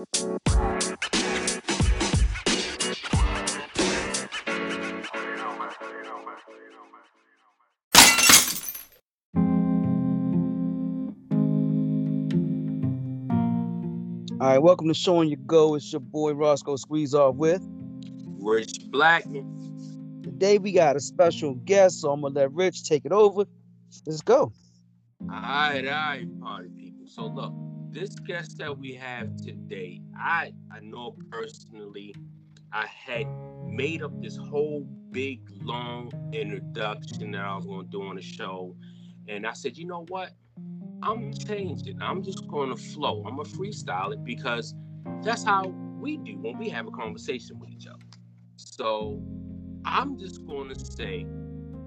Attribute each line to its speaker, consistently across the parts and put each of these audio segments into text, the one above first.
Speaker 1: All right, welcome to Showing You Go. It's your boy Roscoe Squeeze Off with
Speaker 2: Rich Blackman.
Speaker 1: Today we got a special guest, so I'm gonna let Rich take it over. Let's go.
Speaker 2: All right, all right, party people. So look, this guest that we have today, I I know personally, I had made up this whole big long introduction that I was gonna do on the show, and I said, you know what? I'm changing. I'm just gonna flow. I'm gonna freestyle it because that's how we do when we have a conversation with each other. So I'm just gonna say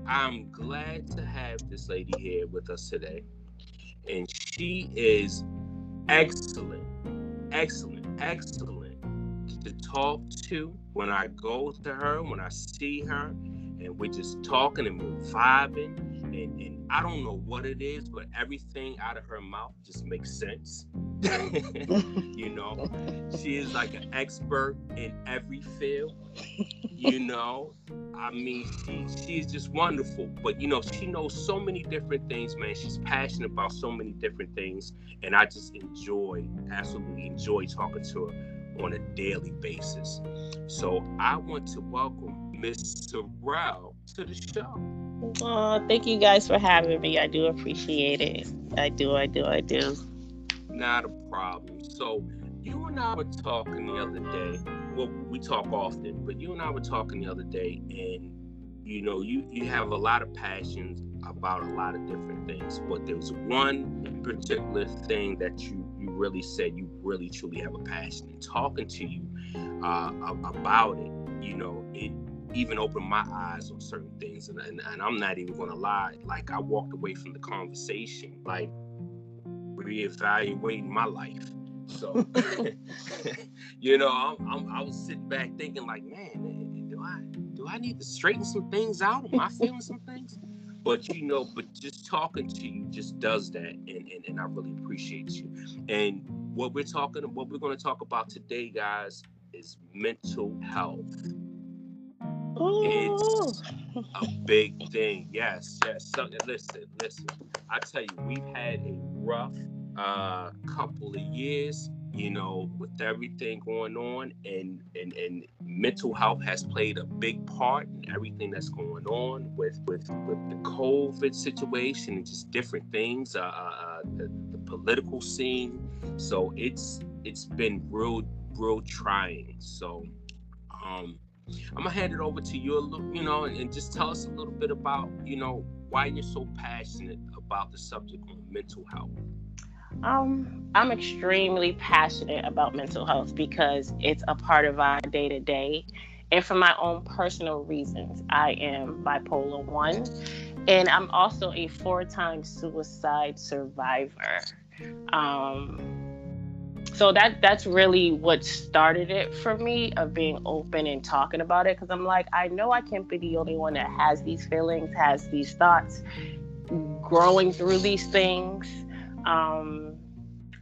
Speaker 2: I'm glad to have this lady here with us today. And she is excellent, excellent, excellent to talk to when I go to her, when I see her, and we're just talking and we're vibing. And, and I don't know what it is, but everything out of her mouth just makes sense. you know, she is like an expert in every field. You know, I mean, she she's just wonderful. But you know, she knows so many different things, man. She's passionate about so many different things, and I just enjoy, absolutely enjoy talking to her on a daily basis. So I want to welcome Miss Sorrell to the show.
Speaker 3: Oh, thank you guys for having me. I do appreciate it. I do, I do, I do.
Speaker 2: Not a problem. So you and I were talking the other day. Well, we talk often, but you and I were talking the other day, and you know, you you have a lot of passions about a lot of different things, but there was one particular thing that you you really said you really truly have a passion in talking to you uh, about it. You know, it even opened my eyes on certain things. And, and, and I'm not even gonna lie, like I walked away from the conversation, like reevaluating my life. So, you know, I'm, I'm, i was sitting back thinking, like, man, eh, eh, do I do I need to straighten some things out? Am I feeling some things? But you know, but just talking to you just does that, and, and, and I really appreciate you. And what we're talking, what we're going to talk about today, guys, is mental health. It's a big thing. Yes, yes. So, listen, listen. I tell you, we've had a rough uh, couple of years. You know, with everything going on, and and and mental health has played a big part in everything that's going on with with with the COVID situation and just different things. Uh, uh, uh the, the political scene. So it's it's been real real trying. So um I'm gonna hand it over to you, you know, and, and just tell us a little bit about, you know, why you're so passionate about the subject of mental health.
Speaker 3: Um, I'm extremely passionate about mental health because it's a part of our day to day. And for my own personal reasons, I am bipolar 1, and I'm also a four time suicide survivor. Um, so that that's really what started it for me of being open and talking about it because i'm like i know i can't be the only one that has these feelings has these thoughts growing through these things. Um,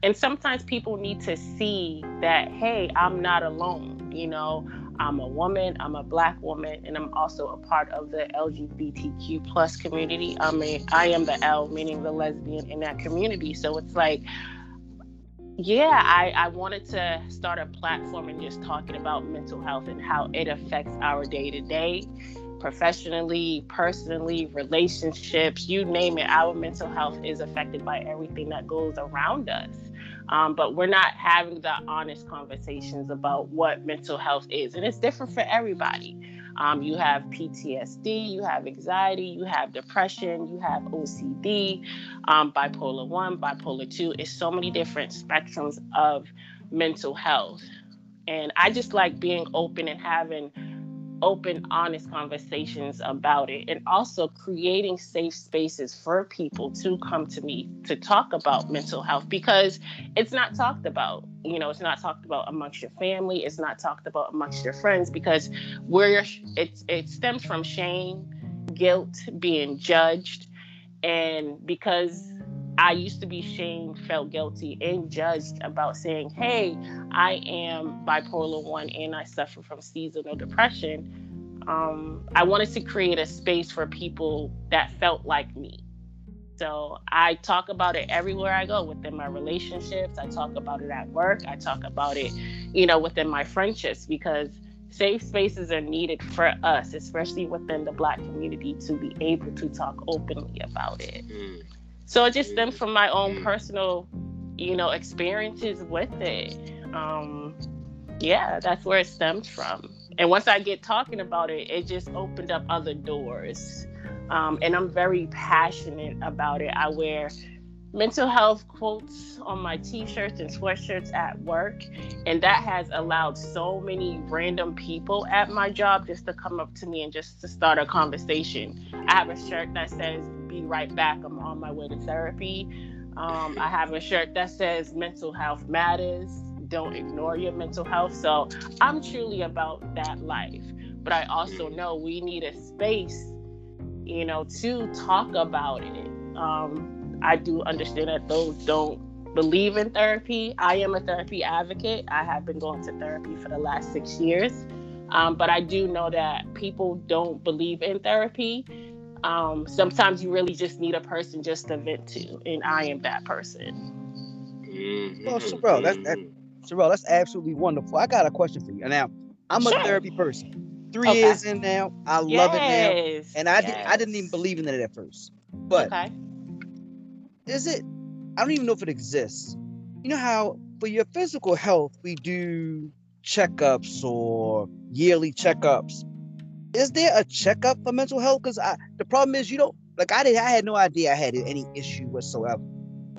Speaker 3: and sometimes people need to see that hey i'm not alone you know? I'm a woman i'm a black woman and i'm also a part of the lgbtq plus community. I mean i am the l meaning the lesbian in that community. So it's like yeah, I, I wanted to start a platform and just talking about mental health and how it affects our day to day, professionally, personally, relationships, you name it. Our mental health is affected by everything that goes around us. Um, but we're not having the honest conversations about what mental health is. And it's different for everybody. Um, you have PTSD, you have anxiety, you have depression, you have OCD, um, bipolar 1, bipolar 2. It's so many different spectrums of mental health. And I just like being open and having open, honest conversations about it, and also creating safe spaces for people to come to me to talk about mental health because it's not talked about. You know, it's not talked about amongst your family. It's not talked about amongst your friends because where it's it stems from shame, guilt, being judged, and because I used to be shamed, felt guilty, and judged about saying, hey, I am bipolar one and I suffer from seasonal depression. Um, I wanted to create a space for people that felt like me. So I talk about it everywhere I go within my relationships. I talk about it at work. I talk about it, you know, within my friendships because safe spaces are needed for us, especially within the Black community, to be able to talk openly about it. Mm. So it just stems from my own personal, you know, experiences with it. Um, yeah, that's where it stems from. And once I get talking about it, it just opened up other doors. Um, and I'm very passionate about it. I wear mental health quotes on my t-shirts and sweatshirts at work and that has allowed so many random people at my job just to come up to me and just to start a conversation i have a shirt that says be right back i'm on my way to therapy um, i have a shirt that says mental health matters don't ignore your mental health so i'm truly about that life but i also know we need a space you know to talk about it um, I do understand that those don't believe in therapy. I am a therapy advocate. I have been going to therapy for the last six years. Um, but I do know that people don't believe in therapy. Um, sometimes you really just need a person just to vent to, and I am that person.
Speaker 1: Mm-hmm. Well, Sherelle, that's that, Sherelle, that's absolutely wonderful. I got a question for you. Now, I'm sure. a therapy person. Three okay. years in now, I yes. love it now, and I yes. did, I didn't even believe in it at first. But okay is it? I don't even know if it exists. You know how for your physical health we do checkups or yearly checkups. Is there a checkup for mental health? Because I the problem is you don't like I did. I had no idea I had any issue whatsoever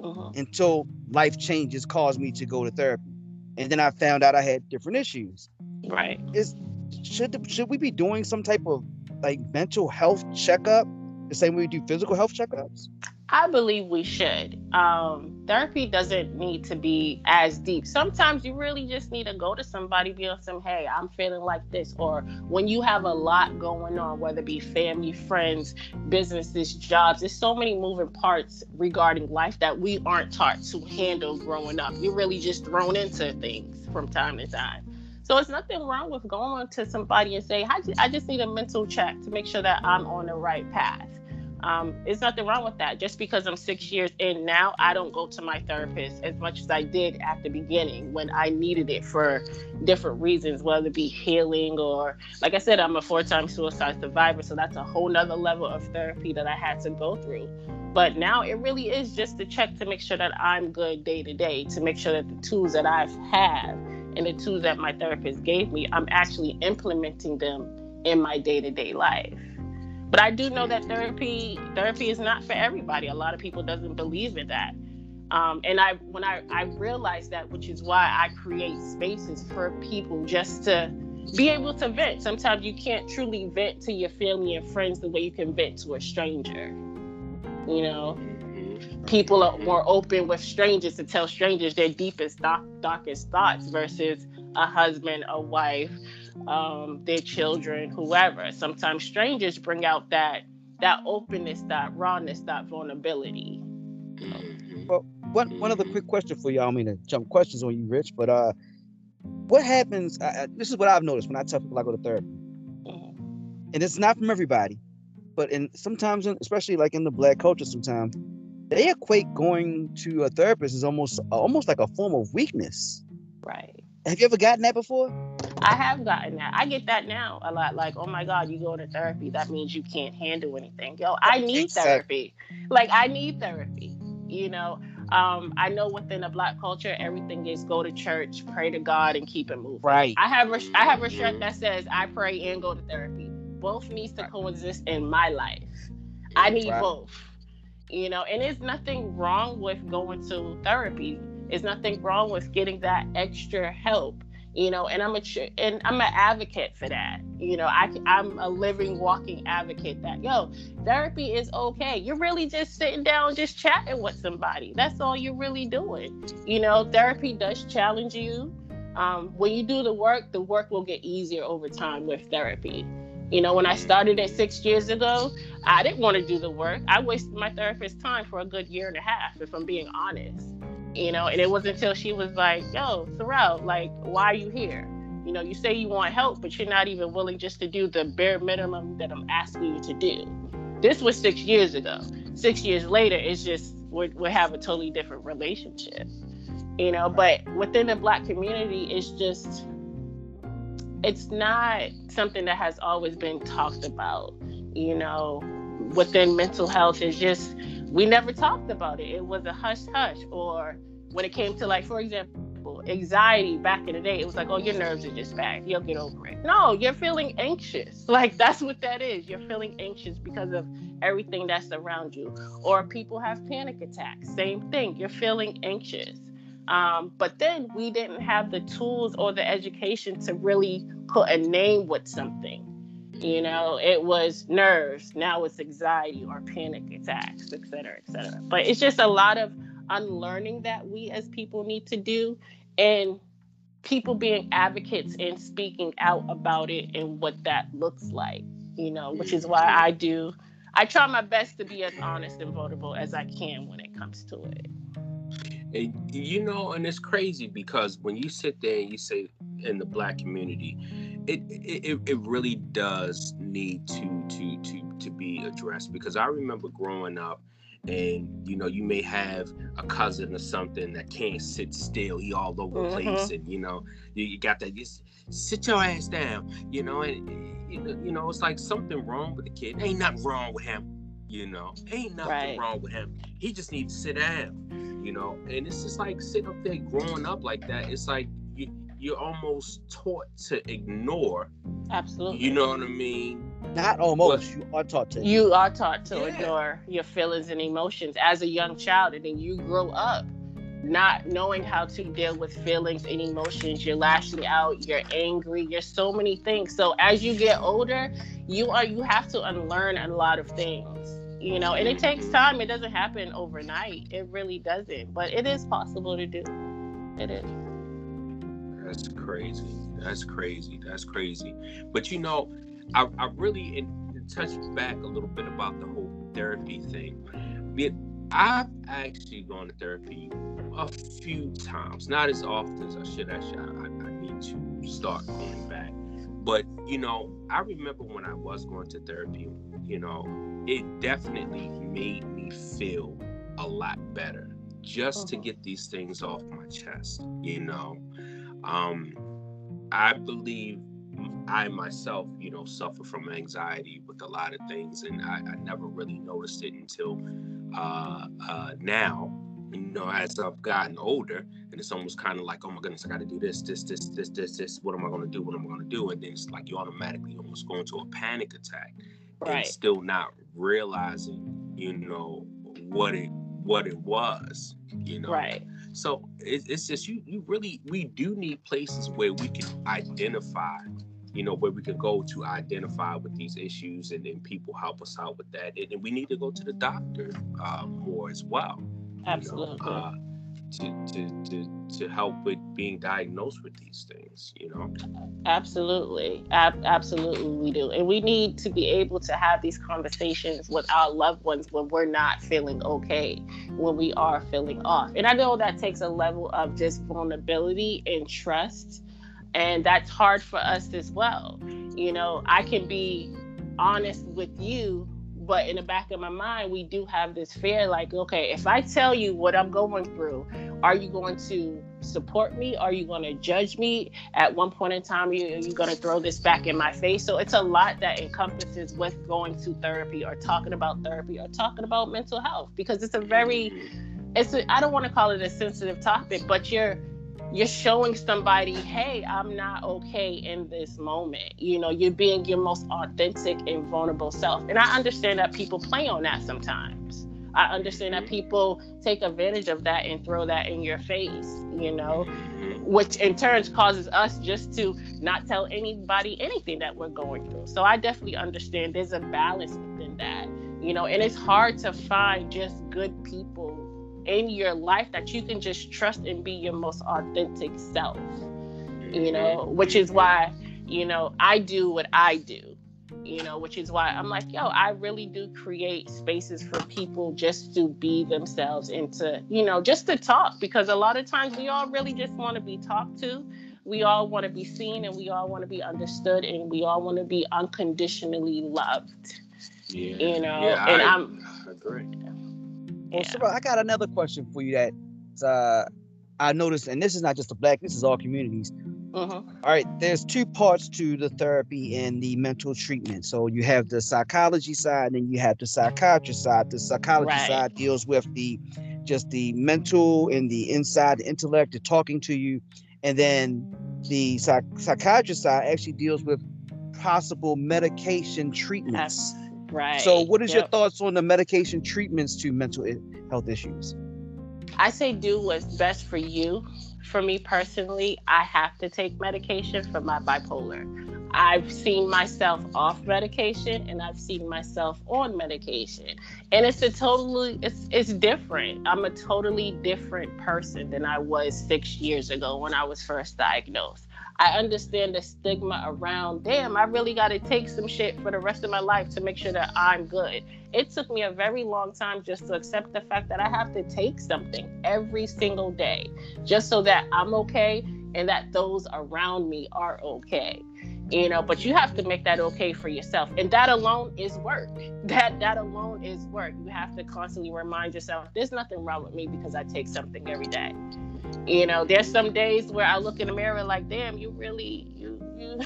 Speaker 1: uh-huh. until life changes caused me to go to therapy, and then I found out I had different issues.
Speaker 3: Right.
Speaker 1: Is should should we be doing some type of like mental health checkup the same way we do physical health checkups?
Speaker 3: I believe we should. Um, therapy doesn't need to be as deep. Sometimes you really just need to go to somebody, be on some, hey, I'm feeling like this. Or when you have a lot going on, whether it be family, friends, businesses, jobs, there's so many moving parts regarding life that we aren't taught to handle growing up. You're really just thrown into things from time to time. So it's nothing wrong with going to somebody and say, I just need a mental check to make sure that I'm on the right path. Um, there's nothing wrong with that. Just because I'm six years in now, I don't go to my therapist as much as I did at the beginning when I needed it for different reasons, whether it be healing or, like I said, I'm a four time suicide survivor. So that's a whole nother level of therapy that I had to go through. But now it really is just to check to make sure that I'm good day to day, to make sure that the tools that I have and the tools that my therapist gave me, I'm actually implementing them in my day to day life. But I do know that therapy therapy is not for everybody. A lot of people doesn't believe in that. Um, and I when I, I realized that, which is why I create spaces for people just to be able to vent. Sometimes you can't truly vent to your family and friends the way you can vent to a stranger. You know, people are more open with strangers to tell strangers their deepest, dark, darkest thoughts versus a husband, a wife, um, their children, whoever. Sometimes strangers bring out that that openness, that rawness, that vulnerability.
Speaker 1: Mm-hmm. Well, one one other quick question for you. I don't mean to jump questions on you, Rich, but uh, what happens? Uh, this is what I've noticed when I tell people I go to therapy, mm-hmm. and it's not from everybody, but in sometimes, especially like in the black culture, sometimes they equate going to a therapist is almost almost like a form of weakness.
Speaker 3: Right.
Speaker 1: Have you ever gotten that before?
Speaker 3: I have gotten that. I get that now a lot. Like, oh my God, you go to therapy. That means you can't handle anything. Yo, I need exactly. therapy. Like, I need therapy. You know, um, I know within a black culture, everything is go to church, pray to God, and keep it moving.
Speaker 1: Right.
Speaker 3: I have a, I have a shirt that says I pray and go to therapy. Both needs to coexist in my life. I need right. both. You know, and there's nothing wrong with going to therapy. There's nothing wrong with getting that extra help you know and i'm a and i'm an advocate for that. You know I, i'm a living walking advocate that yo therapy is okay. You're really just sitting down just chatting with somebody. That's all you're really doing. You know therapy does challenge you. Um, when you do the work the work will get easier over time with therapy You know, when I started it six years ago, I didn't want to do the work. I wasted my therapist's time for a good year and a half, if I'm being honest. You know, and it wasn't until she was like, yo, Sorrel, like, why are you here? You know, you say you want help, but you're not even willing just to do the bare minimum that I'm asking you to do. This was six years ago. Six years later, it's just we we have a totally different relationship. You know, but within the black community, it's just it's not something that has always been talked about. You know, within mental health, it's just we never talked about it. It was a hush hush. Or when it came to like, for example, anxiety back in the day, it was like, oh, your nerves are just bad. You'll get over it. No, you're feeling anxious. Like that's what that is. You're feeling anxious because of everything that's around you. Or people have panic attacks. Same thing. You're feeling anxious. Um, but then we didn't have the tools or the education to really put a name with something. You know, it was nerves. Now it's anxiety or panic attacks, et cetera, et cetera. But it's just a lot of unlearning that we as people need to do and people being advocates and speaking out about it and what that looks like you know which is why i do i try my best to be as honest and vulnerable as i can when it comes to it
Speaker 2: and you know and it's crazy because when you sit there and you say in the black community it it, it really does need to to to to be addressed. Because i remember growing up and you know you may have a cousin or something that can't sit still he all over the mm-hmm. place and you know you, you got that just sit your ass down you know and you know it's like something wrong with the kid. Ain't nothing wrong with him you know ain't nothing right. wrong with him he just needs to sit down you know and it's just like sitting up there growing up like that it's like you, you're almost taught to ignore
Speaker 3: absolutely
Speaker 2: you know what i mean
Speaker 1: not almost. But, you are taught to.
Speaker 3: You are taught to yeah. ignore your feelings and emotions as a young child, and then you grow up not knowing how to deal with feelings and emotions. You're lashing out. You're angry. You're so many things. So as you get older, you are you have to unlearn a lot of things. You know, and it takes time. It doesn't happen overnight. It really doesn't. But it is possible to do. It is.
Speaker 2: That's crazy. That's crazy. That's crazy. But you know, I, I really in, touched back a little bit about the whole therapy thing. It, I've actually gone to therapy a few times, not as often as I should. Actually, I, I need to start going back. But you know, I remember when I was going to therapy. You know, it definitely made me feel a lot better just to uh-huh. get these things off my chest. You know, um, I believe I myself, you know, suffer from anxiety with a lot of things, and I, I never really noticed it until uh, uh, now. You know, as I've gotten older, and it's almost kind of like, oh my goodness, I got to do this, this, this, this, this, this. What am I going to do? What am I going to do? And then it's like you automatically almost go into a panic attack, right. and still not realizing, you know, what it what it was. You know,
Speaker 3: right.
Speaker 2: So it, it's just you. You really we do need places where we can identify you know, where we can go to identify with these issues and then people help us out with that. And, and we need to go to the doctor uh, more as well.
Speaker 3: Absolutely. You know, uh,
Speaker 2: to, to, to, to help with being diagnosed with these things, you know?
Speaker 3: Absolutely. Ab- absolutely, we do. And we need to be able to have these conversations with our loved ones when we're not feeling okay, when we are feeling off. And I know that takes a level of just vulnerability and trust and that's hard for us as well you know i can be honest with you but in the back of my mind we do have this fear like okay if i tell you what i'm going through are you going to support me? Are you going to judge me? At one point in time you, you're going to throw this back in my face. So it's a lot that encompasses with going to therapy or talking about therapy or talking about mental health because it's a very mm-hmm. it's I don't want to call it a sensitive topic but you're you're showing somebody, hey, I'm not okay in this moment. You know, you're being your most authentic and vulnerable self. And I understand that people play on that sometimes. I understand that mm-hmm. people take advantage of that and throw that in your face, you know, mm-hmm. which in turn causes us just to not tell anybody anything that we're going through. So I definitely understand there's a balance within that, you know, and it's hard to find just good people in your life that you can just trust and be your most authentic self you mm-hmm. know which is why you know i do what i do you know, which is why I'm like, yo, I really do create spaces for people just to be themselves and to, you know, just to talk because a lot of times we all really just want to be talked to. We all want to be seen and we all want to be understood and we all want to be unconditionally loved. Yeah. You know, yeah, and I, am
Speaker 2: agree.
Speaker 1: Well, yeah. I got another question for you that uh, I noticed, and this is not just the black, this is all communities. Uh-huh. All right, there's two parts to the therapy and the mental treatment. So you have the psychology side, and then you have the psychiatry side. The psychology right. side deals with the just the mental and the inside, the intellect, the talking to you, and then the psych- psychiatry side actually deals with possible medication treatments.
Speaker 3: Right.
Speaker 1: So, what is yep. your thoughts on the medication treatments to mental health issues?
Speaker 3: I say do what's best for you for me personally, I have to take medication for my bipolar. I've seen myself off medication and I've seen myself on medication. And it's a totally it's it's different. I'm a totally different person than I was 6 years ago when I was first diagnosed. I understand the stigma around, damn, I really got to take some shit for the rest of my life to make sure that I'm good. It took me a very long time just to accept the fact that I have to take something every single day just so that I'm okay and that those around me are okay you know? But you have to make that okay for yourself and that alone is work. That that alone is work. You have to constantly remind yourself there's nothing wrong with me because i take something every day you know there's some days where i look in the mirror like damn you really you you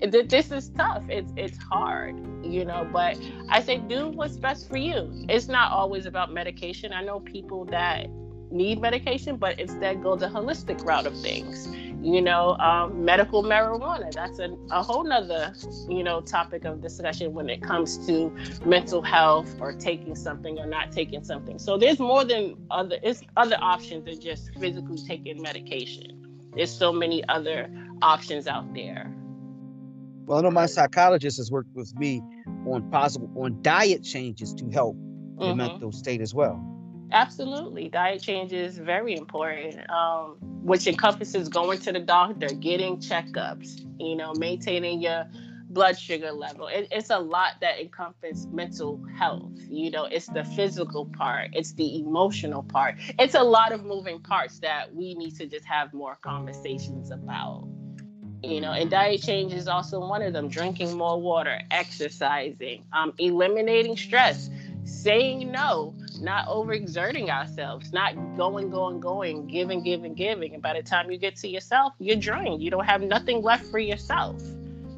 Speaker 3: this is tough. It's it's hard you know but i say do what's best for you. It's not always about medication. I know people that need medication but instead go the holistic route of things. You know um, medical marijuana that's a, a whole nother you know topic of discussion when it comes to mental health or taking something or not taking something. So there's more than other it's other options than just physically taking medication. There's so many other options out there.
Speaker 1: Well i know my psychologist has worked with me on possible on diet changes to help the mm-hmm. mental state as well
Speaker 3: Absolutely. Diet change is very important, um, which encompasses going to the doctor, getting checkups, you know, maintaining your blood sugar level. It, it's a lot that encompasses mental health. You know, it's the physical part, it's the emotional part. It's a lot of moving parts that we need to just have more conversations about. You know, and diet change is also one of them. Drinking more water, exercising, um, eliminating stress, saying no not overexerting ourselves, not going, going, going, giving, giving, giving. And by the time you get to yourself, you're drained. You don't have nothing left for yourself.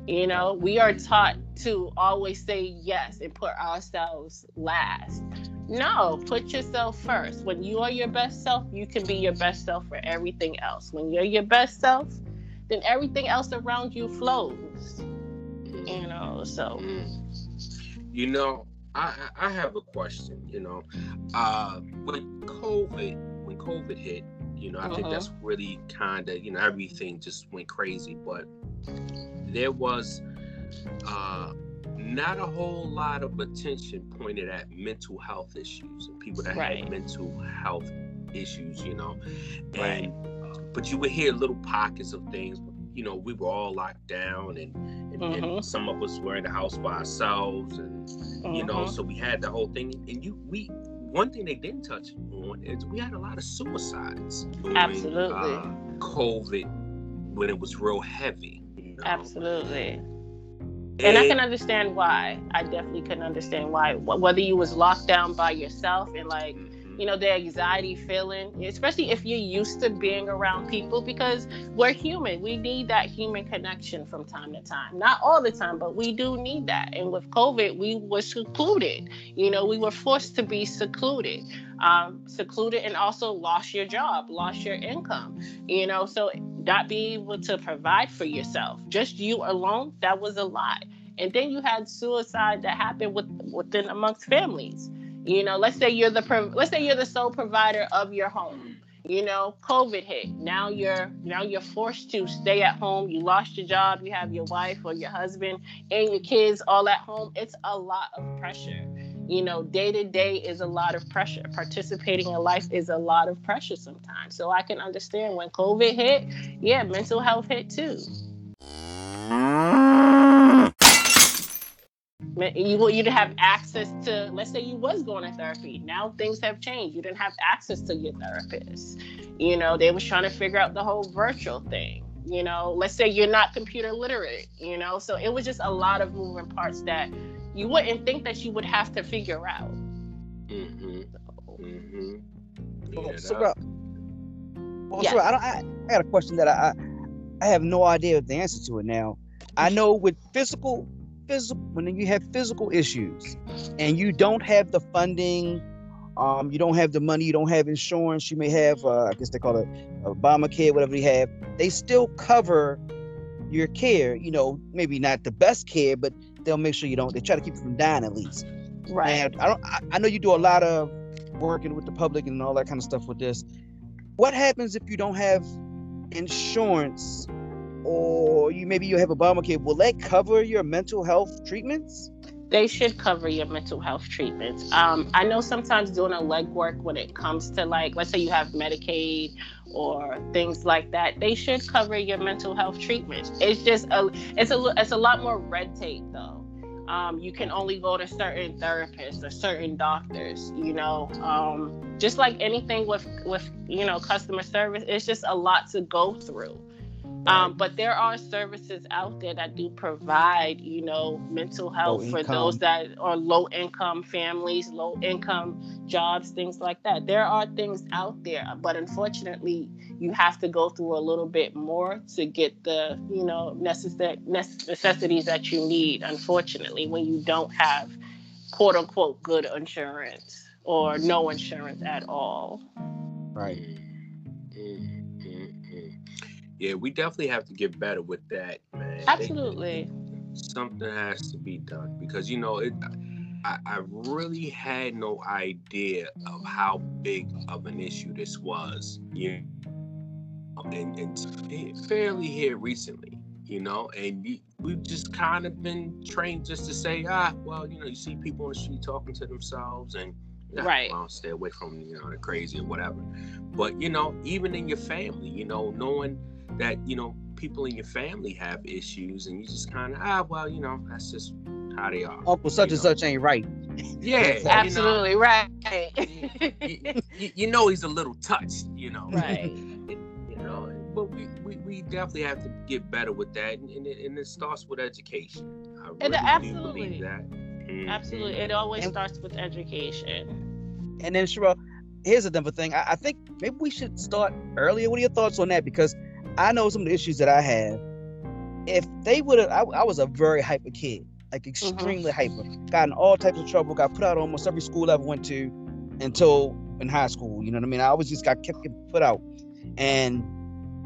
Speaker 3: You know, we are taught to always say yes and put ourselves last. No, put yourself first. When you are your best self, you can be your best self for everything else. When you're your best self, then everything else around you flows. You know, so. Mm.
Speaker 2: You know, I, I have a question. You know, uh, when COVID when COVID hit, you know, I uh-huh. think that's really kind of you know everything just went crazy. But there was uh, not a whole lot of attention pointed at mental health issues and people that right. had mental health issues. You know, and right. but you would hear little pockets of things. You know, we were all locked down and and, mm-hmm. and, some of us were in the house by ourselves, and mm-hmm. you know, mm-hmm. so we had the whole thing. And you, we, one thing they didn't touch on is we had a lot of suicides.
Speaker 3: During, Absolutely. Uh,
Speaker 2: COVID when it was real heavy. You know?
Speaker 3: Absolutely. And, I can understand why. I definitely can understand why. Whether you was locked down by yourself and like you know, the anxiety feeling, especially if you're used to being around people because we're human. We need that human connection from time to time. Not all the time, but we do need that. And with COVID, we were secluded. You know, we were forced to be secluded. Um, secluded and also lost your job, lost your income. You know, so not being able to provide for yourself, just you alone, that was a lot. And then you had suicide that happened with, within amongst families you know, let's say you're the let's say you're the sole provider of your home. You know, COVID hit. Now you're now you're forced to stay at home. You lost your job. You have your wife or your husband and your kids all at home. It's a lot of pressure. You know, day to day is a lot of pressure. Participating in life is a lot of pressure sometimes. So I can understand when COVID hit, yeah, mental health hit too. You you didn't have access to. Let's say you was going to therapy. Now things have changed. You didn't have access to your therapist. You know, they was trying to figure out the whole virtual thing. You know, let's say you're not computer literate. You know, so it was just a lot of moving parts that you wouldn't think that you would have to figure out. Mm-hmm. So, mm-hmm.
Speaker 1: Yeah, so, bro, well, yes. so I, don't, I, I got a question that I, I have no idea of the answer to it now. I know with physical physical when you have physical issues and you don't have the funding, um, you don't have the money, you don't have insurance, you may have uh, I guess they call it Obamacare, whatever you have, they still cover your care. You know, maybe not the best care, but they'll make sure you don't. They try to keep you from dying at least.
Speaker 3: Right. And
Speaker 1: I don't. I, I know you do a lot of working with the public and all that kind of stuff with this. What happens if you don't have insurance or you maybe you have Obamacare, will that cover your mental health treatments?
Speaker 3: They should cover your mental health treatments. Um, I know sometimes doing a legwork when it comes to like, let's say you have Medicaid or things like that, they should cover your mental health treatments. It's just a, it's a, it's a lot more red tape though. Um, you can only go to certain therapists or certain doctors you know um, just like anything with with you know customer service it's just a lot to go through um, but there are services out there that do provide, you know, mental health for those that are low income families, low income jobs, things like that. There are things out there, but unfortunately, you have to go through a little bit more to get the, you know, necessary necessities that you need. Unfortunately, when you don't have quote unquote good insurance or no insurance at all.
Speaker 1: Right
Speaker 2: yeah, we definitely have to get better with that,
Speaker 3: man. Absolutely.
Speaker 2: something has to be done because you know it. I, I really had no idea of how big of an issue this was. You know, and, and fairly here recently, you know, and we've just kind of been trained just to say, ah, well, you know, you see people on the street talking to themselves and yeah,
Speaker 3: right.
Speaker 2: Well, stay away from you know the crazy or whatever. But you know, even in your family, you know, knowing that you know people in your family have issues, and you just kind of ah well you know that's just how they are.
Speaker 1: Uncle such and know. such ain't right.
Speaker 2: Yeah,
Speaker 3: absolutely you know, right.
Speaker 2: you, you, you, know he's a little touched, you know.
Speaker 3: Right.
Speaker 2: you know, but we, we, we definitely have to get better with that, and, and, it, and it starts with education. I really and absolutely. believe that.
Speaker 3: Mm-hmm. Absolutely, it always and, starts with education.
Speaker 1: And then, Sherelle, here's another thing. I, I think maybe we should start earlier. What are your thoughts on that? Because I know some of the issues that I have. If they would have, I, I, was a very hyper kid, like mm-hmm. extremely mm-hmm. hyper. Got in all types of trouble. Got put out almost every school I ever went to, until in high school. You know what I mean? I always just got kept getting put out, and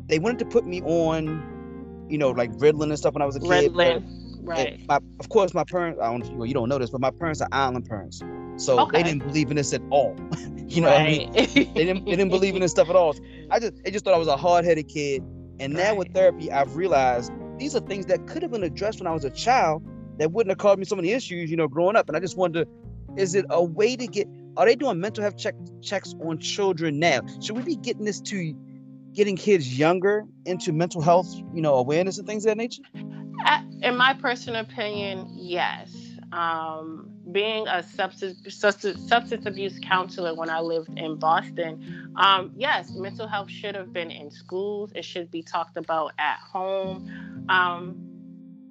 Speaker 1: they wanted to put me on, you know, like Ritalin and stuff when I was a kid.
Speaker 3: Ritalin, right?
Speaker 1: My, of course, my parents. I don't. Well, you don't know this, but my parents are island parents, so okay. they didn't believe in this at all. you know right. what I mean? they didn't. They didn't believe in this stuff at all. I just. They just thought I was a hard headed kid and now with therapy, I've realized these are things that could have been addressed when I was a child that wouldn't have caused me so many issues, you know, growing up. And I just wonder, is it a way to get? Are they doing mental health check, checks on children now? Should we be getting this to getting kids younger into mental health, you know, awareness and things of that nature?
Speaker 3: In my personal opinion, yes. Um, being a substance, substance, abuse counselor when I lived in Boston, um, yes, mental health should have been in schools. It should be talked about at home. Um,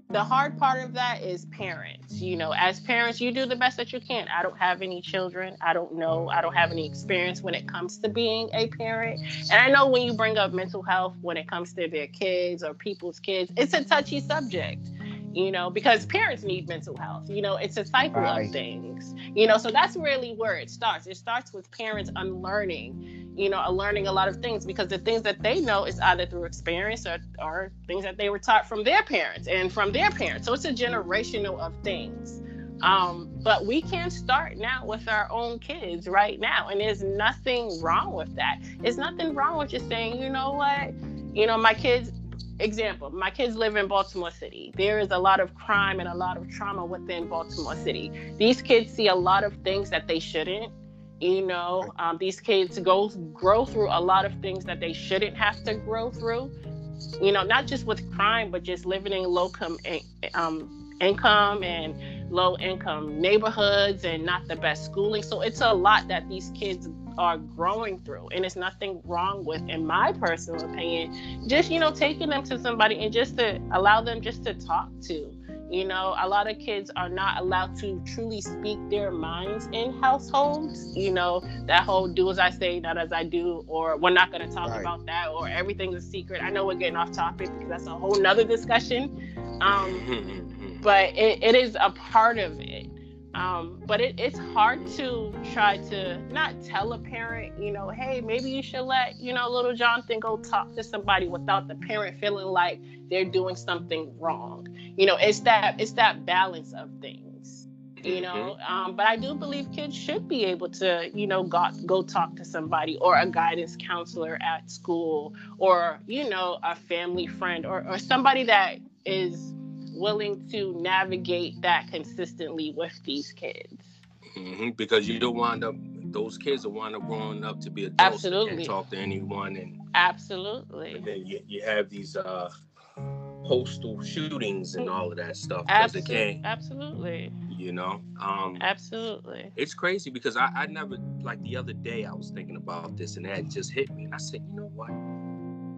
Speaker 3: the hard part of that is parents. You know, as parents, you do the best that you can. I don't have any children. I don't know. I don't have any experience when it comes to being a parent. And I know when you bring up mental health when it comes to their kids or people's kids, it's a touchy subject you know, because parents need mental health. You know, it's a cycle right. of things, you know, so that's really where it starts. It starts with parents unlearning, you know, learning a lot of things because the things that they know is either through experience or, or things that they were taught from their parents and from their parents. So it's a generational of things. Um, but we can start now with our own kids right now. And there's nothing wrong with that. There's nothing wrong with just saying, you know what? You know, my kids, example, my kids live in Baltimore City. There is a lot of crime and a lot of trauma within Baltimore City. These kids see a lot of things that they shouldn't. You know, um, these kids go grow through a lot of things that they shouldn't have to grow through. You know, not just with crime, but just living in low com- um, income and low income neighborhoods and not the best schooling. So it's a lot that these kids are growing through and it's nothing wrong with in my personal opinion just you know taking them to somebody and just to allow them just to talk to you know, a lot of kids are not allowed to truly speak their minds in households. You know, that whole do as I say, not as I do, or we're not going to talk right. about that, or everything's a secret. I know we're getting off topic because that's a whole nother discussion. Um, but it, it is a part of it. Um, but it, it's hard to try to not tell a parent, you know, hey, maybe you should let, you know, little Jonathan go talk to somebody without the parent feeling like they're doing something wrong. You know, it's that it's that balance of things. You know, mm-hmm. um, but I do believe kids should be able to, you know, go, go talk to somebody or a guidance counselor at school or, you know, a family friend or, or somebody that is willing to navigate that consistently with these kids.
Speaker 2: Mm-hmm, because you don't wind up those kids will wind up growing up to be adults Absolutely. and talk to anyone and
Speaker 3: Absolutely.
Speaker 2: And then you, you have these uh postal shootings and all of that stuff
Speaker 3: because can't absolutely
Speaker 2: you know um
Speaker 3: absolutely
Speaker 2: it's crazy because I, I never like the other day i was thinking about this and that just hit me and i said you know what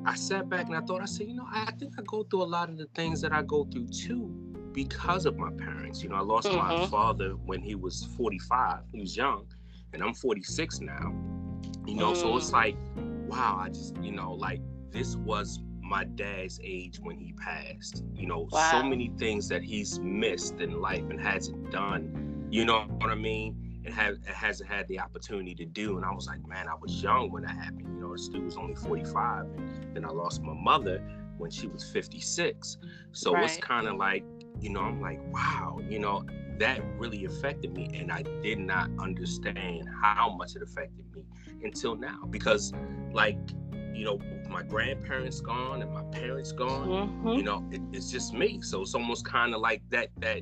Speaker 2: I sat back and I thought, I said, you know, I think I go through a lot of the things that I go through too because of my parents. You know, I lost mm-hmm. my father when he was 45. He was young, and I'm 46 now. You know, mm. so it's mm. like, wow, I just, you know, like this was my dad's age when he passed. You know, wow. so many things that he's missed in life and hasn't done. You know what I mean? And have, hasn't had the opportunity to do. And I was like, man, I was young when that happened. You know, Stu was only 45. And then I lost my mother when she was 56. So right. it's kind of like, you know, I'm like, wow, you know, that really affected me. And I did not understand how much it affected me until now. Because, like, you know, my grandparents gone and my parents gone, mm-hmm. you know, it, it's just me. So it's almost kind of like that, that,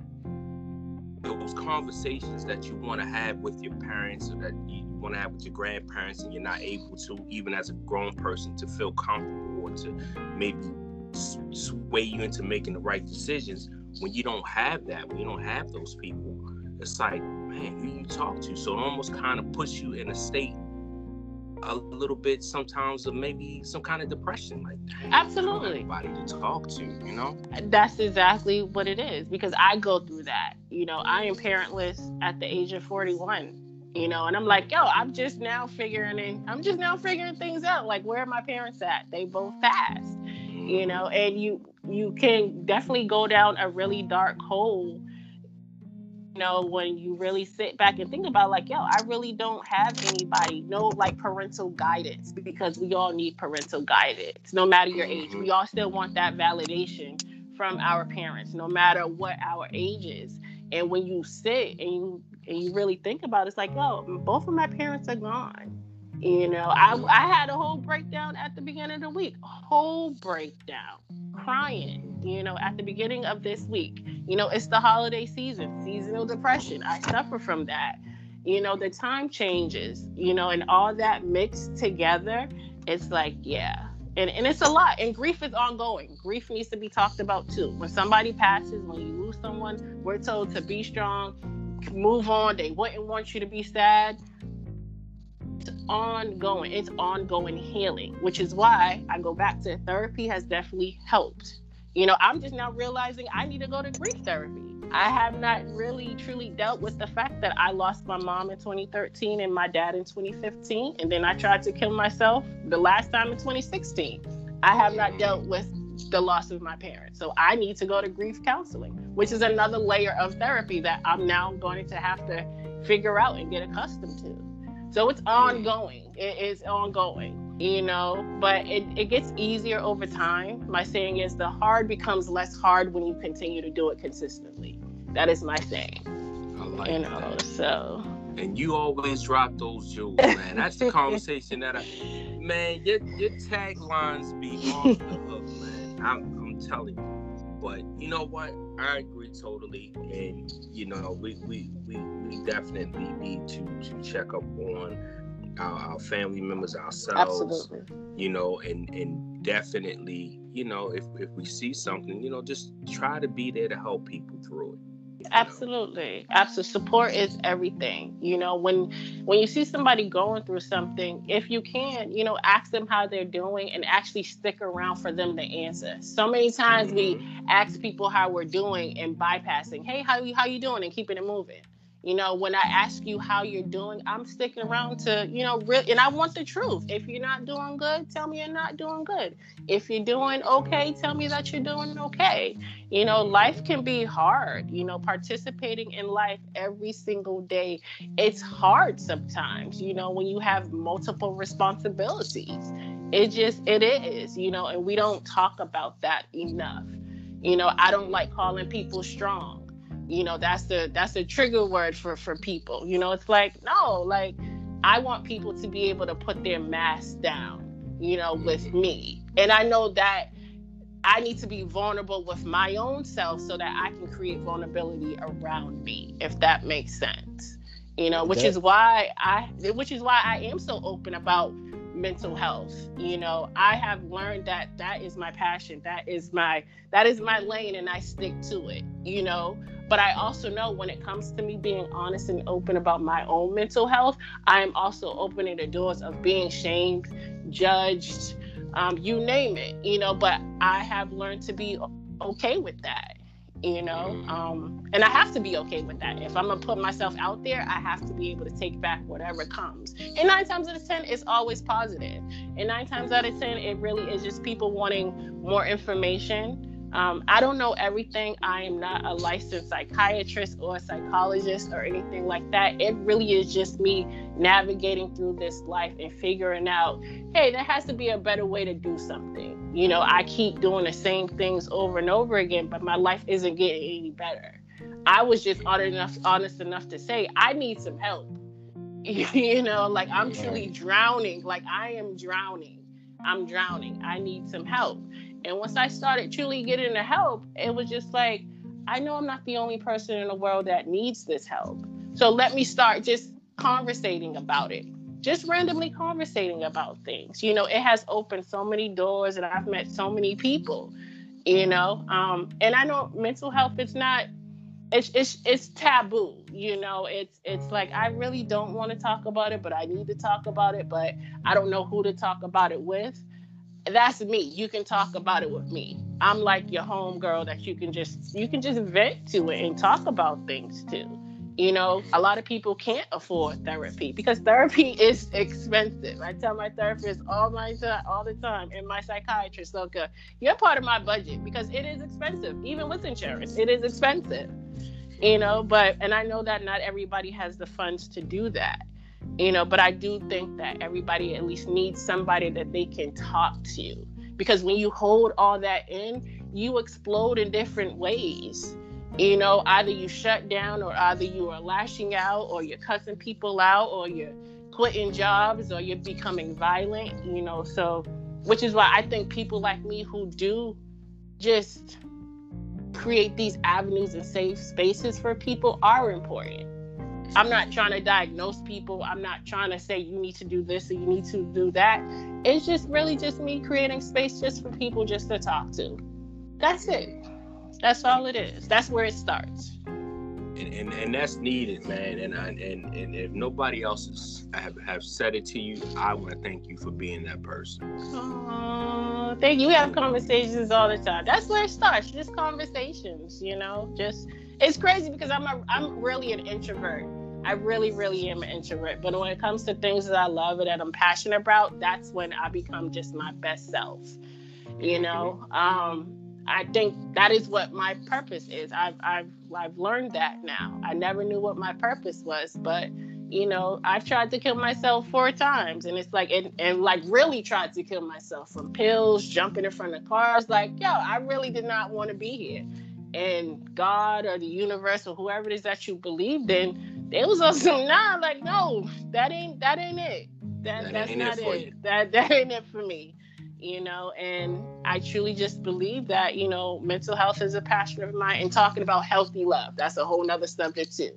Speaker 2: those conversations that you want to have with your parents or that you want to have with your grandparents and you're not able to even as a grown person to feel comfortable or to maybe sway you into making the right decisions when you don't have that when you don't have those people it's like man who you talk to. So it almost kind of puts you in a state a little bit sometimes of maybe some kind of depression like
Speaker 3: absolutely.
Speaker 2: anybody to talk to you know?
Speaker 3: That's exactly what it is because i go through that you know? I am parentless at the age of 41 you know? And i'm like yo i'm just now figuring in i'm just now figuring things out. Like where are my parents at? They both passed you mm-hmm. know? And you you can definitely go down a really dark hole know, when you really sit back and think about like, yo, I really don't have anybody, no like parental guidance because we all need parental guidance, no matter your age. Mm-hmm. We all still want that validation from our parents, no matter what our age is. And when you sit and you and you really think about it, it's like, yo, both of my parents are gone. You know, I I had a whole breakdown at the beginning of the week, whole breakdown, crying. You know, at the beginning of this week you know, it's the holiday season, seasonal depression. I suffer from that. You know, the time changes, you know, and all that mixed together, it's like, yeah. And, and it's a lot. And grief is ongoing. Grief needs to be talked about too. When somebody passes, when you lose someone, we're told to be strong, move on. They wouldn't want you to be sad. Ongoing. It's ongoing healing, which is why I go back to therapy has definitely helped you know, I'm just now realizing I need to go to grief therapy. I have not really truly dealt with the fact that I lost my mom in 2013 and my dad in 2015. And then I tried to kill myself the last time in 2016. I have not dealt with the loss of my parents. So I need to go to grief counseling, which is another layer of therapy that I'm now going to have to figure out and get accustomed to. So it's ongoing. It is ongoing you know, but it, it gets easier over time. My saying is the hard becomes less hard when you continue to do it consistently. That is my saying.
Speaker 2: I like
Speaker 3: you know,
Speaker 2: that.
Speaker 3: so
Speaker 2: and you always drop those jewels, man. That's the conversation that I man, your your taglines be off the hook, man. I'm, I'm telling you. But you know what? I agree totally. And you know, we we we, we definitely need to to check up on our, our family members ourselves Absolutely. you know and and definitely you know if, if we see something you know just try to be there to help people through it
Speaker 3: Absolutely. Absolutely. Support is everything. You know, when when you see somebody going through something, if you can, you know, ask them how they're doing and actually stick around for them to answer. So many times mm-hmm. we ask people how we're doing and bypassing, hey, how you how you doing and keeping it moving. You know, when I ask you how you're doing, I'm sticking around to, you know, real and I want the truth. If you're not doing good, tell me you're not doing good. If you're doing okay, tell me that you're doing okay. You know, life can be hard. You know, participating in life every single day, it's hard sometimes, you know, when you have multiple responsibilities. It just it is, you know, and we don't talk about that enough. You know, I don't like calling people strong you know that's the that's the trigger word for for people. You know it's like no like i want people to be able to put their mask down you know with mm-hmm. me. And i know that i need to be vulnerable with my own self so that i can create vulnerability around me if that makes sense. You know which is why i which is why i am so open about mental health. You know i have learned that that is my passion. That is my that is my lane and i stick to it you know but I also know when it comes to me being honest and open about my own mental health, I'm also opening the doors of being shamed, judged, um, you name it, you know. But I have learned to be okay with that, you know. Mm-hmm. Um, and I have to be okay with that. If I'm gonna put myself out there, I have to be able to take back whatever comes. And nine times out of ten, it's always positive. And nine times out of ten, it really is just people wanting more information um, I don't know everything. I am not a licensed psychiatrist or a psychologist or anything like that. It really is just me navigating through this life and figuring out, hey, there has to be a better way to do something. You know, I keep doing the same things over and over again, but my life isn't getting any better. I was just honest enough, honest enough to say, I need some help. you know, like I'm truly drowning. Like I am drowning. I'm drowning. I need some help. And once I started truly getting the help, it was just like, I know I'm not the only person in the world that needs this help. So let me start just conversating about it. Just randomly conversating about things. You know, it has opened so many doors and I've met so many people, you know. Um, and I know mental health it's not it's it's it's taboo, you know. It's it's like I really don't want to talk about it, but I need to talk about it, but I don't know who to talk about it with that's me. You can talk about it with me. I'm like your home girl that you can just you can just vent to it and talk about things too. You know, a lot of people can't afford therapy because therapy is expensive. I tell my therapist all my all the time, and my psychiatrist, look, uh, you're part of my budget because it is expensive, even with insurance. It is expensive, you know. But and I know that not everybody has the funds to do that you know but i do think that everybody at least needs somebody that they can talk to. Because when you hold all that in you explode in different ways. You know either you shut down or either you are lashing out or you're cussing people out or you're quitting jobs or you're becoming violent you know. So which is why i think people like me who do just create these avenues and safe spaces for people are important I'm not trying to diagnose people. I'm not trying to say you need to do this or you need to do that. It's just really just me creating space just for people just to talk to. That's it. That's all it is. That's where it starts.
Speaker 2: And, and, and that's needed, man. And, I, and and if nobody else has have, have said it to you, I want to thank you for being that person.
Speaker 3: Oh, thank you. We have conversations all the time. That's where it starts. Just conversations, you know. Just it's crazy because I'm a I'm really an introvert I really, really am an introvert. But when it comes to things that I love and that I'm passionate about, that's when I become just my best self. You know, um, I think that is what my purpose is. I've, I've, I've learned that now. I never knew what my purpose was, but you know, I've tried to kill myself four times, and it's like, and, and like really tried to kill myself from pills, jumping in front of cars. Like, yo, I really did not want to be here. And God or the universe or whoever it is that you believed in they was on some nah, like no, that ain't that ain't it. That, that that's not it. it. That that ain't it for me. You know, and I truly just believe that, you know, mental health is a passion of mine and talking about healthy love. That's a whole nother subject too.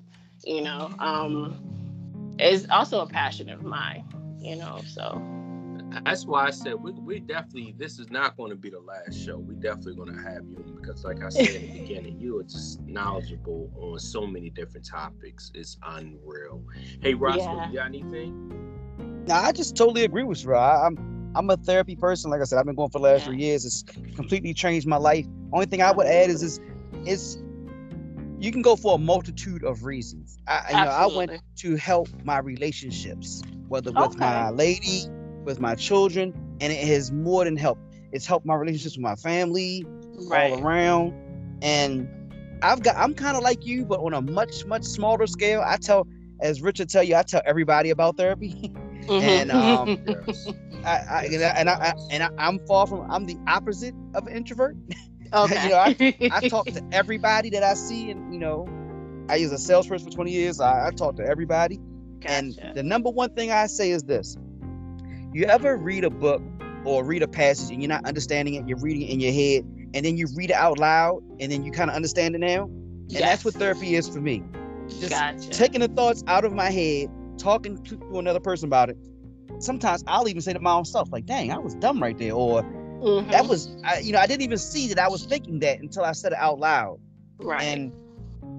Speaker 3: You know, um, is also a passion of mine, you know, so
Speaker 2: that's why I said we, we definitely this is not going to be the last show. We definitely going to have you because, like I said in the beginning, you are just knowledgeable on so many different topics. It's unreal. Hey, Roscoe, yeah. you got anything?
Speaker 1: No, I just totally agree with you. I'm I'm a therapy person. Like I said, I've been going for the last yeah. three years. It's completely changed my life. Only thing I would add is is is you can go for a multitude of reasons. I, you know, I went to help my relationships, whether with okay. my lady, with my children, and it has more than helped. It's helped my relationships with my family, right. all around, and I've got. I'm kind of like you, but on a much much smaller scale. I tell, as Richard tell you, I tell everybody about therapy, mm-hmm. and um, I, I, and I, I and I, I'm far from. I'm the opposite of an introvert. Okay. you know, I, I talk to everybody that I see, and you know, I use a salesperson for 20 years. I, I talk to everybody. Gotcha. And the number one thing I say is this: you ever read a book or read a passage and you're not understanding it, you're reading it in your head, and then you read it out loud, and then you kind of understand it now. And yes. that's what therapy is for me. Just gotcha. taking the thoughts out of my head, talking to, to another person about it. Sometimes I'll even say to my own self, like, "Dang, I was dumb right there," or Mm-hmm. That was, I, you know, I didn't even see that I was thinking that until I said it out loud. Right. And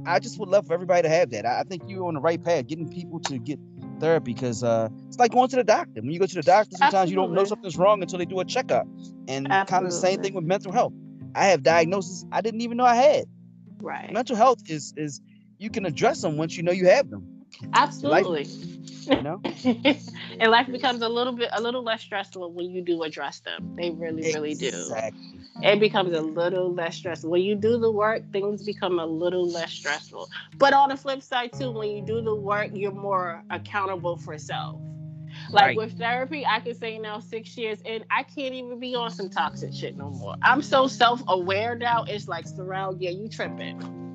Speaker 1: I just would love for everybody to have that. I, I think you're on the right path, getting people to get therapy because uh, it's like going to the doctor. When you go to the doctor, sometimes Absolutely. you don't know something's wrong until they do a checkup. And kind of the same thing with mental health. I have diagnoses I didn't even know I had.
Speaker 3: Right.
Speaker 1: Mental health is is you can address them once you know you have them.
Speaker 3: Absolutely. You know? and life becomes a little bit a little less stressful when you do address them. They really, really exactly. do. It becomes a little less stressful. When you do the work, things become a little less stressful. But on the flip side too, when you do the work, you're more accountable for self. Like right. with therapy, I can say now six years and I can't even be on some toxic shit no more. I'm so self-aware now. It's like surround, yeah, you tripping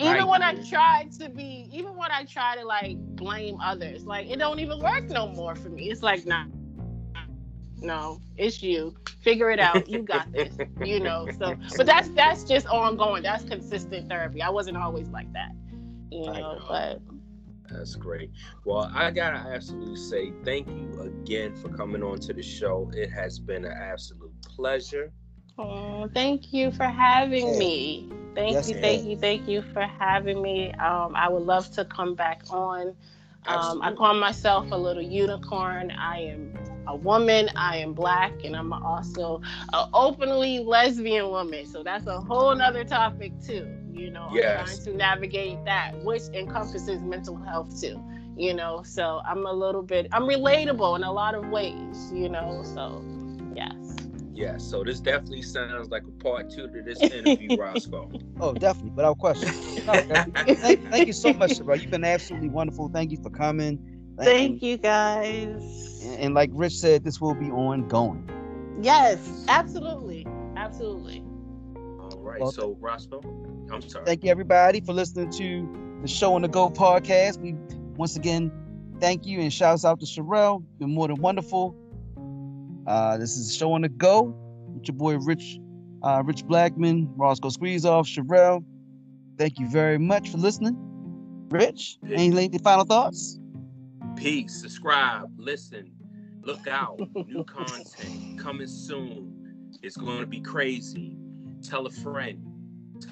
Speaker 3: even right. when I tried to be, even when I try to like blame others, like it don't even work no more for me. It's like, nah, no, it's you. Figure it out. You got this. you know. So, but that's that's just ongoing. That's consistent therapy. I wasn't always like that. You know, know. but.
Speaker 2: That's great. Well, I gotta absolutely say thank you again for coming on to the show. It has been an absolute pleasure.
Speaker 3: Oh, thank you for having me. Thank yes, you, thank you, thank you for having me. Um, I would love to come back on. Um, I call myself a little unicorn. I am a woman. I am black, and I'm also an openly lesbian woman. So that's a whole nother topic too. You know, yes. trying to navigate that, which encompasses mental health too. You know, so I'm a little bit, I'm relatable in a lot of ways. You know, so yes.
Speaker 2: Yeah, so this definitely sounds like a part two to this interview, Roscoe.
Speaker 1: Oh, definitely, without question. thank, thank, you so much, bro. You've been absolutely wonderful. Thank you for coming.
Speaker 3: Thank and, you, guys.
Speaker 1: And, and, like Rich said, this will be ongoing.
Speaker 3: Yes, absolutely, absolutely.
Speaker 2: All right, well, so Roscoe, I'm sorry.
Speaker 1: Thank you, everybody, for listening to the Show on the Go podcast. We once again thank you and shouts out to Sherelle. Been more than wonderful. Uh, this is a Show on the Go with your boy Rich, uh, Rich Blackman, Roscoe Squeeze Off, Sherelle. Thank you very much for listening. Rich, any final thoughts?
Speaker 2: Peace. Subscribe. Listen. Look out. New content coming soon. It's going to be crazy. Tell a friend.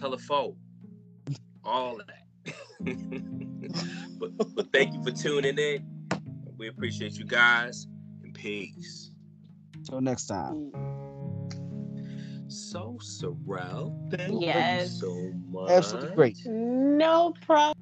Speaker 2: Tell a foe. All that. but, but thank you for tuning in. We appreciate you guys and peace.
Speaker 1: Until next time. Mm.
Speaker 2: So, Sorrel, thank yes. you so much.
Speaker 1: Absolutely great.
Speaker 3: No problem.